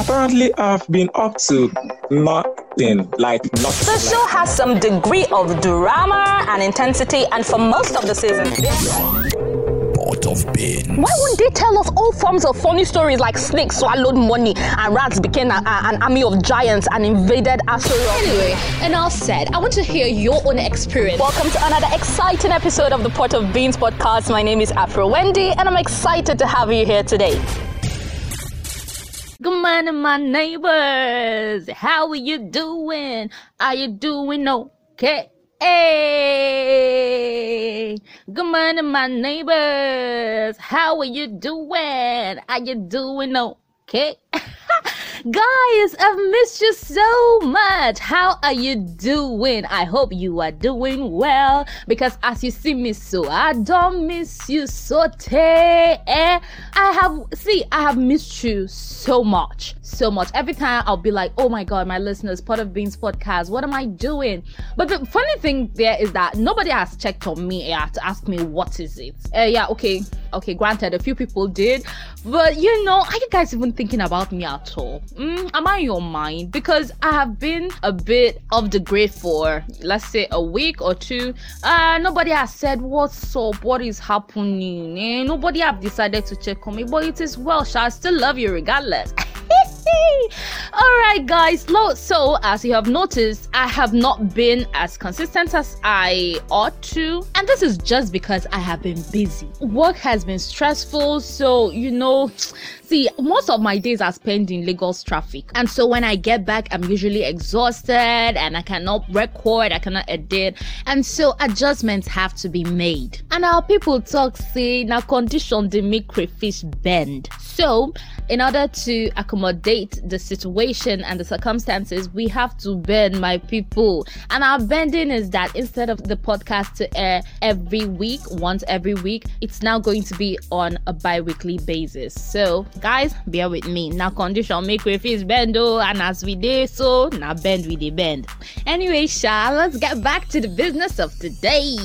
apparently I've been up to nothing, like nothing. The show has some degree of drama and intensity, and for most of the season, Pot of beans. why wouldn't they tell us all forms of funny stories like snakes swallowed money and rats became a, a- an army of giants and invaded Azeroth? Anyway, enough said. I want to hear your own experience. Welcome to another exciting episode of the Pot of Beans podcast. My name is Afro Wendy, and I'm excited to have you here today. Good morning, my neighbors. How are you doing? Are you doing okay? Hey, good morning, my neighbors. How are you doing? Are you doing okay? Guys, I've missed you so much. How are you doing? I hope you are doing well because as you see me so, I don't miss you so eh? I have see, I have missed you so much, so much. Every time I'll be like, oh my god, my listeners, Pot of Beans podcast, what am I doing? But the funny thing there is that nobody has checked on me yet to ask me what is it. Uh, yeah, okay, okay. Granted, a few people did, but you know, are you guys even thinking about me at all? Mm, am I in your mind? Because I have been a bit of the grade for let's say a week or two. Uh, nobody has said what's up, what is happening. Eh? Nobody have decided to check on me, but it is well. Shall I still love you regardless? All right, guys. So, as you have noticed, I have not been as consistent as I ought to, and this is just because I have been busy. Work has been stressful, so you know. See, most of my days are spent in Lagos traffic. And so when I get back, I'm usually exhausted and I cannot record, I cannot edit. And so adjustments have to be made. And our people talk, say, now condition they make crayfish bend. So, in order to accommodate the situation and the circumstances, we have to bend, my people. And our bending is that instead of the podcast to air every week, once every week, it's now going to be on a bi weekly basis. So, guys, bear with me. Now, condition make crayfish bend, oh, and as we did so, now bend with the bend. Anyway, Sha, let's get back to the business of today.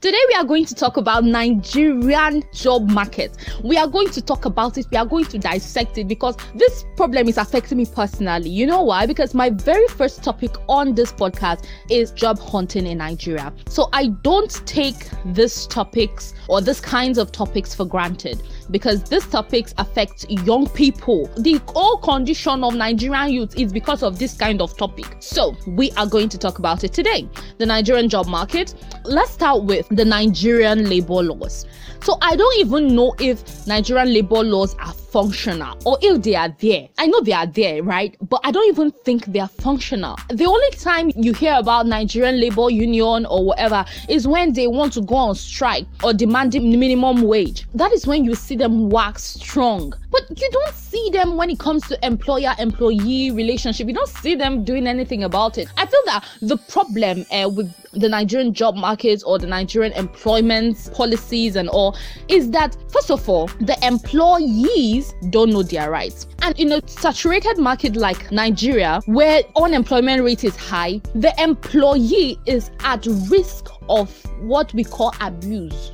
Today, we are going to talk about Nigerian job market. We are going to talk about it. We are going to dissect it because this problem is affecting me personally. You know why? Because my very first topic on this podcast is job hunting in Nigeria. So I don't take these topics or these kinds of topics for granted because these topics affect young people. The whole condition of Nigerian youth is because of this kind of topic. So we are going to talk about it today. The Nigerian job market. Let's start with the Nigerian labor laws. So I don't even know if Nigerian labor laws are functional or if they are there. I know they are there, right? But I don't even think they are functional. The only time you hear about Nigerian labor union or whatever is when they want to go on strike or demand minimum wage. That is when you see them wax strong. But you don't see them when it comes to employer employee relationship. You don't see them doing anything about it. I feel that the problem uh, with the Nigerian job market or the Nigerian employment policies and all is that, first of all, the employees don't know their rights. And in a saturated market like Nigeria, where unemployment rate is high, the employee is at risk of what we call abuse.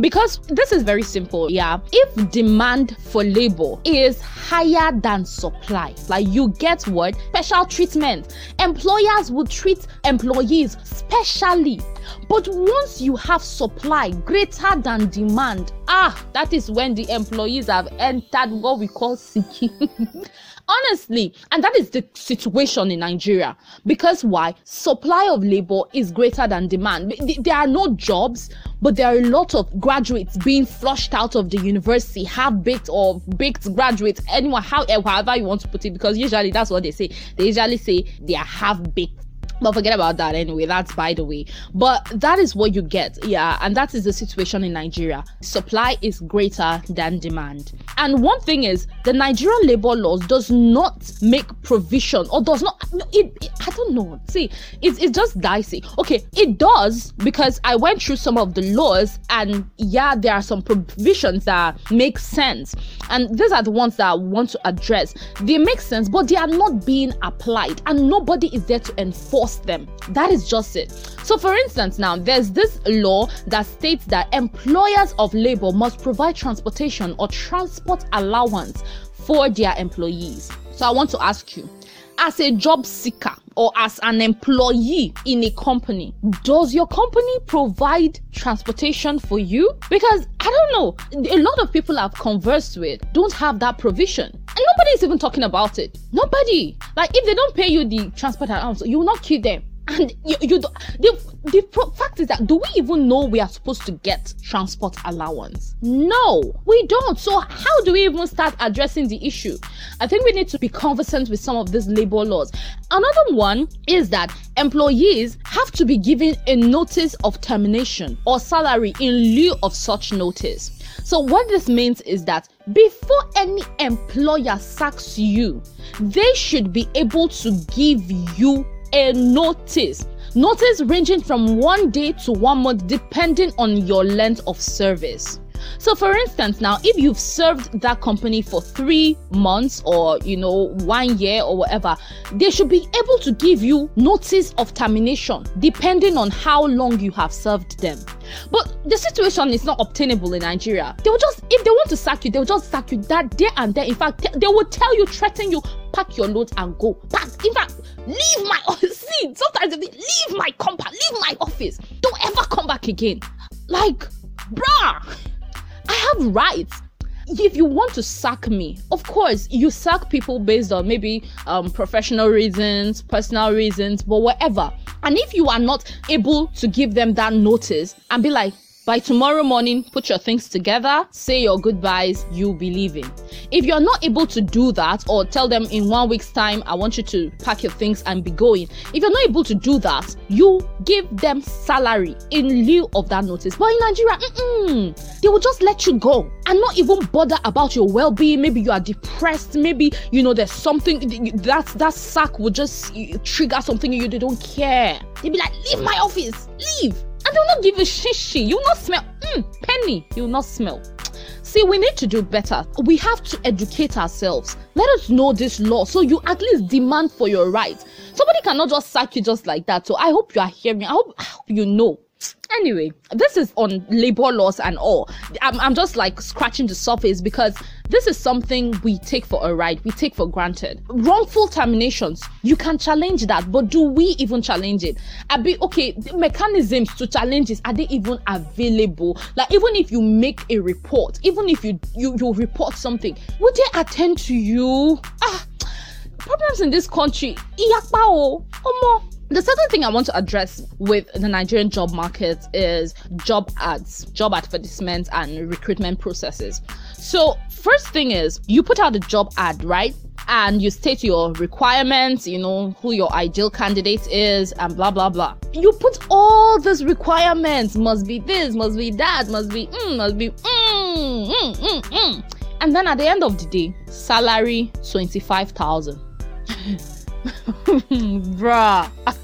Because this is very simple, yeah. If demand for labor is higher than supply, like you get what? Special treatment. Employers will treat employees specially. But once you have supply greater than demand, ah, that is when the employees have entered what we call seeking. Honestly, and that is the situation in Nigeria. Because why? Supply of labor is greater than demand. There are no jobs, but there are a lot of graduates being flushed out of the university, half baked or baked graduates, anyone, how, eh, however you want to put it, because usually that's what they say. They usually say they are half baked but forget about that anyway that's by the way. But that is what you get yeah and that is the situation in nigeria. Supply is greater than demand. And one thing is the nigerian labor laws does not make provision or does not it, it- i don't know. See it's, it's just dicey. Okay it does because i went through some of the laws and yeah there are some provisions that make sense. And these are the ones that i want to address. They make sense but they are not being applied and nobody is there to enforce them. That is just it. So for instance now there's this law that states that employers of labor must provide transportation or transport allowance for their employees. So I want to ask you, as a job seeker or as an employee in a company, does your company provide transportation for you? Because I don't know, a lot of people I've conversed with don't have that provision. And nobody is even talking about it. Nobody. Like if they don't pay you the transport allowance, you will not keep them. And you, you do, the, the pro- fact is that do we even know we are supposed to get transport allowance? No, we don't. So how do we even start addressing the issue? I think we need to be conversant with some of these labor laws. Another one is that employees have to be given a notice of termination or salary in lieu of such notice. So, what this means is that before any employer sacks you, they should be able to give you a notice. Notice ranging from one day to one month, depending on your length of service. So, for instance, now if you've served that company for three months or you know one year or whatever, they should be able to give you notice of termination depending on how long you have served them. But the situation is not obtainable in Nigeria. They will just, if they want to sack you, they will just sack you that day and there. In fact, they will tell you, threaten you, pack your loads and go. Pack. In fact, leave my see. Sometimes they leave my compound, leave my office. Don't ever come back again. Like, bruh. I have rights. If you want to sack me, of course, you sack people based on maybe um, professional reasons, personal reasons, but whatever. And if you are not able to give them that notice and be like, by tomorrow morning, put your things together, say your goodbyes, you'll be leaving. If you're not able to do that, or tell them in one week's time, I want you to pack your things and be going, if you're not able to do that, you give them salary in lieu of that notice. But in Nigeria, they will just let you go and not even bother about your well being. Maybe you are depressed, maybe you know there's something that that sack will just eh, trigger something you, they don't care. They'll be like, Leave my office, leave they will not give a shishi. You will not smell. Mm, penny, you will not smell. See, we need to do better. We have to educate ourselves. Let us know this law so you at least demand for your rights. Somebody cannot just sack you just like that. So I hope you are hearing. I hope, I hope you know Anyway, this is on labor laws and all. I'm, I'm just like scratching the surface because this is something we take for a ride, we take for granted. Wrongful terminations, you can challenge that, but do we even challenge it? I be okay, the mechanisms to challenge are they even available? Like even if you make a report, even if you you, you report something, would they attend to you? Ah problems in this country. Iyakpa o, the second thing I want to address with the Nigerian job market is job ads, job advertisements, and recruitment processes. So, first thing is you put out a job ad, right? And you state your requirements, you know, who your ideal candidate is, and blah blah blah. You put all these requirements, must be this, must be that, must be, mm, must be, mm, mm, mm, mm. And then at the end of the day, salary 25,000. Bruh.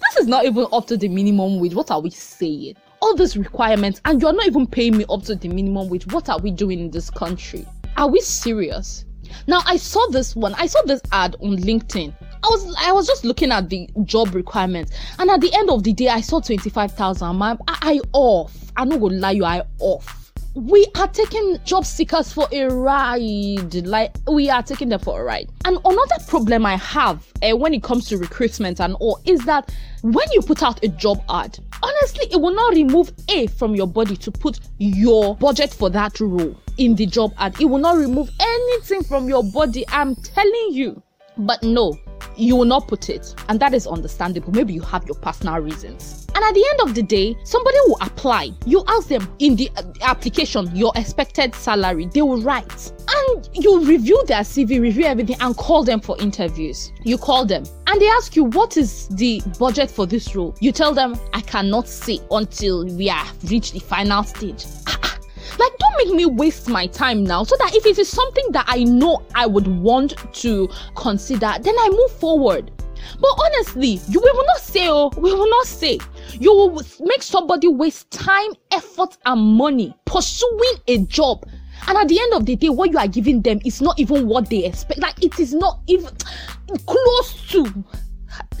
This is not even up to the minimum wage. What are we saying? All these requirements, and you're not even paying me up to the minimum wage. What are we doing in this country? Are we serious? Now I saw this one, I saw this ad on LinkedIn. I was I was just looking at the job requirements, and at the end of the day, I saw 25,000. I, I off. I'm not gonna lie, you I off we are taking job seekers for a ride. Like we are taking them for a ride. And another problem I have uh, when it comes to recruitment and all is that when you put out a job ad, honestly, it will not remove A from your body to put your budget for that role in the job ad. It will not remove anything from your body. I'm telling you. But no, you will not put it. And that is understandable. Maybe you have your personal reasons. And at the end of the day, somebody will apply. You ask them in the uh, application your expected salary. They will write. And you review their CV, review everything, and call them for interviews. You call them and they ask you, What is the budget for this role? You tell them, I cannot say until we have reached the final stage. Ah, ah. Like, don't make me waste my time now. So that if it is something that I know I would want to consider, then I move forward. But honestly, you will not say, oh, we will not say. You will make somebody waste time, effort, and money pursuing a job. And at the end of the day, what you are giving them is not even what they expect. Like, it is not even close to.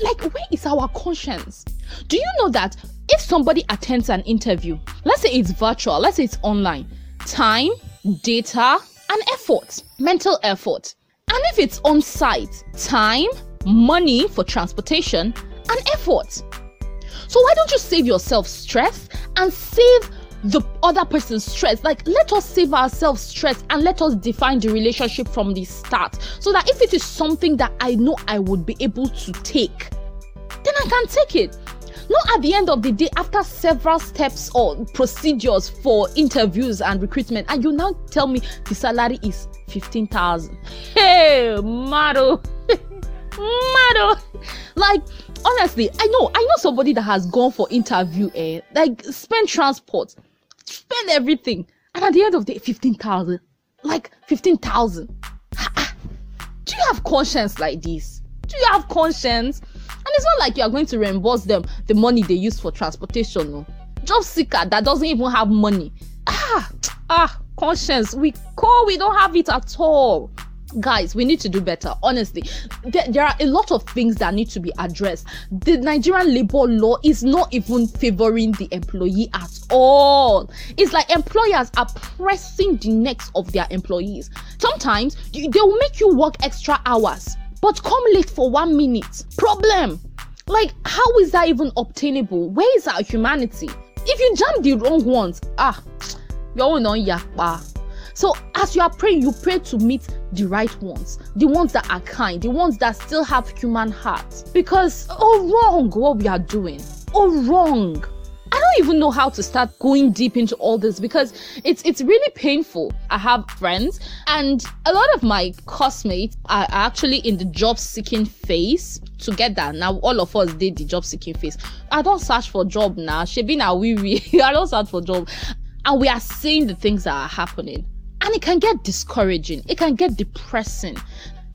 Like, where is our conscience? Do you know that if somebody attends an interview, let's say it's virtual, let's say it's online, time, data, and effort, mental effort, And if it's on site, time, money for transportation, and effort. So why don't you save yourself stress and save the other person's stress? Like, let us save ourselves stress and let us define the relationship from the start so that if it is something that I know I would be able to take, then I can take it. Not at the end of the day, after several steps or procedures for interviews and recruitment, and you now tell me the salary is 15,000. Hey, Mado. Mado. Like, honestly, I know, I know somebody that has gone for interview, eh? Like, spend transport, spend everything, and at the end of the day, 15,000. Like, 15,000. Do you have conscience like this? Do you have conscience? And it's not like you are going to reimburse them the money they use for transportation. No. Job seeker that doesn't even have money. Ah, ah, conscience. We call, we don't have it at all. Guys, we need to do better. Honestly, there, there are a lot of things that need to be addressed. The Nigerian labor law is not even favoring the employee at all. It's like employers are pressing the necks of their employees. Sometimes they will make you work extra hours but come late for one minute. Problem. Like, how is that even obtainable? Where is our humanity? If you jam the wrong ones, ah, you're on yakpa. So as you are praying, you pray to meet the right ones, the ones that are kind, the ones that still have human hearts. Because oh wrong what we are doing. Oh wrong. I don't even know how to start going deep into all this because it's it's really painful. I have friends and a lot of my classmates are actually in the job seeking phase together. Now all of us did the job seeking phase. I don't search for job now. She been a wee wee. I don't search for job. And we are seeing the things that are happening. And it can get discouraging. It can get depressing.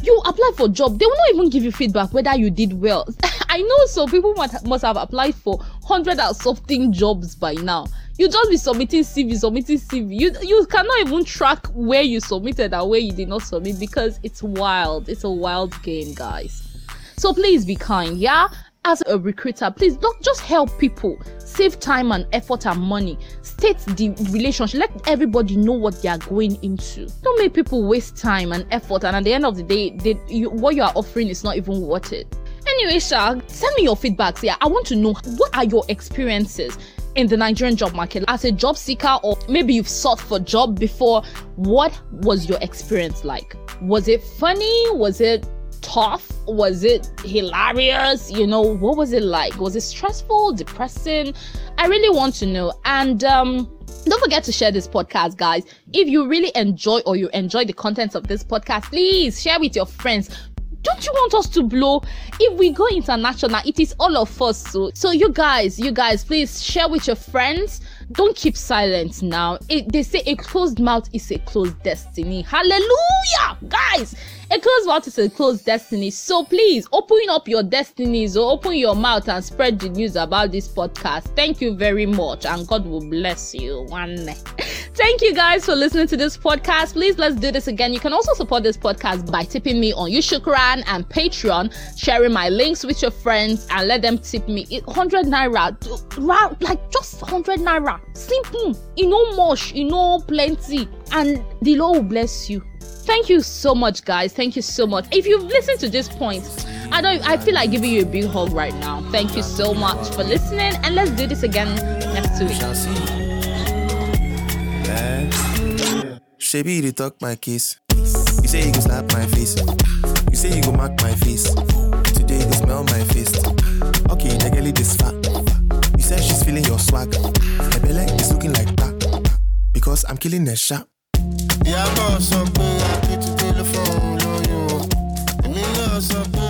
You apply for job they will not even give you feedback whether you did well. I know so people must, must have applied for 100 and something jobs by now. You just be submitting cv submitting cv you you cannot even track where you submitted and where you did not submit because it's wild. It's a wild game guys. So please be kind yeah as a recruiter, please don't just help people save time and effort and money. State the relationship. Let everybody know what they are going into. Don't make people waste time and effort, and at the end of the day, they, you, what you are offering is not even worth it. Anyway, Sha, send me your feedbacks. Yeah, I want to know what are your experiences in the Nigerian job market as a job seeker, or maybe you've sought for job before. What was your experience like? Was it funny? Was it tough? Was it hilarious? You know, what was it like? Was it stressful, depressing? I really want to know. And um don't forget to share this podcast, guys. If you really enjoy or you enjoy the contents of this podcast, please share with your friends don't you want us to blow if we go international it is all of us so so you guys you guys please share with your friends don't keep silent now it, they say a closed mouth is a closed destiny hallelujah guys a closed mouth is a closed destiny. So please open up your destinies or open your mouth and spread the news about this podcast. Thank you very much, and God will bless you. One. Thank you guys for listening to this podcast. Please let's do this again. You can also support this podcast by tipping me on YouShukran and Patreon, sharing my links with your friends, and let them tip me 100 naira. Like just 100 naira. Simple. You know much, you know plenty, and the Lord will bless you. Thank you so much, guys. Thank you so much. If you've listened to this point, I don't I feel like giving you a big hug right now. Thank you so much for listening and let's do this again next week. Shebi, you talk my case. You say you go slap my face. You say you go mark my face. Today they smell my face. Okay, the girl this fat. You said she's feeling your swag. My belly is looking like that. Because I'm killing the shot. ìyá náà sọ pé akí ti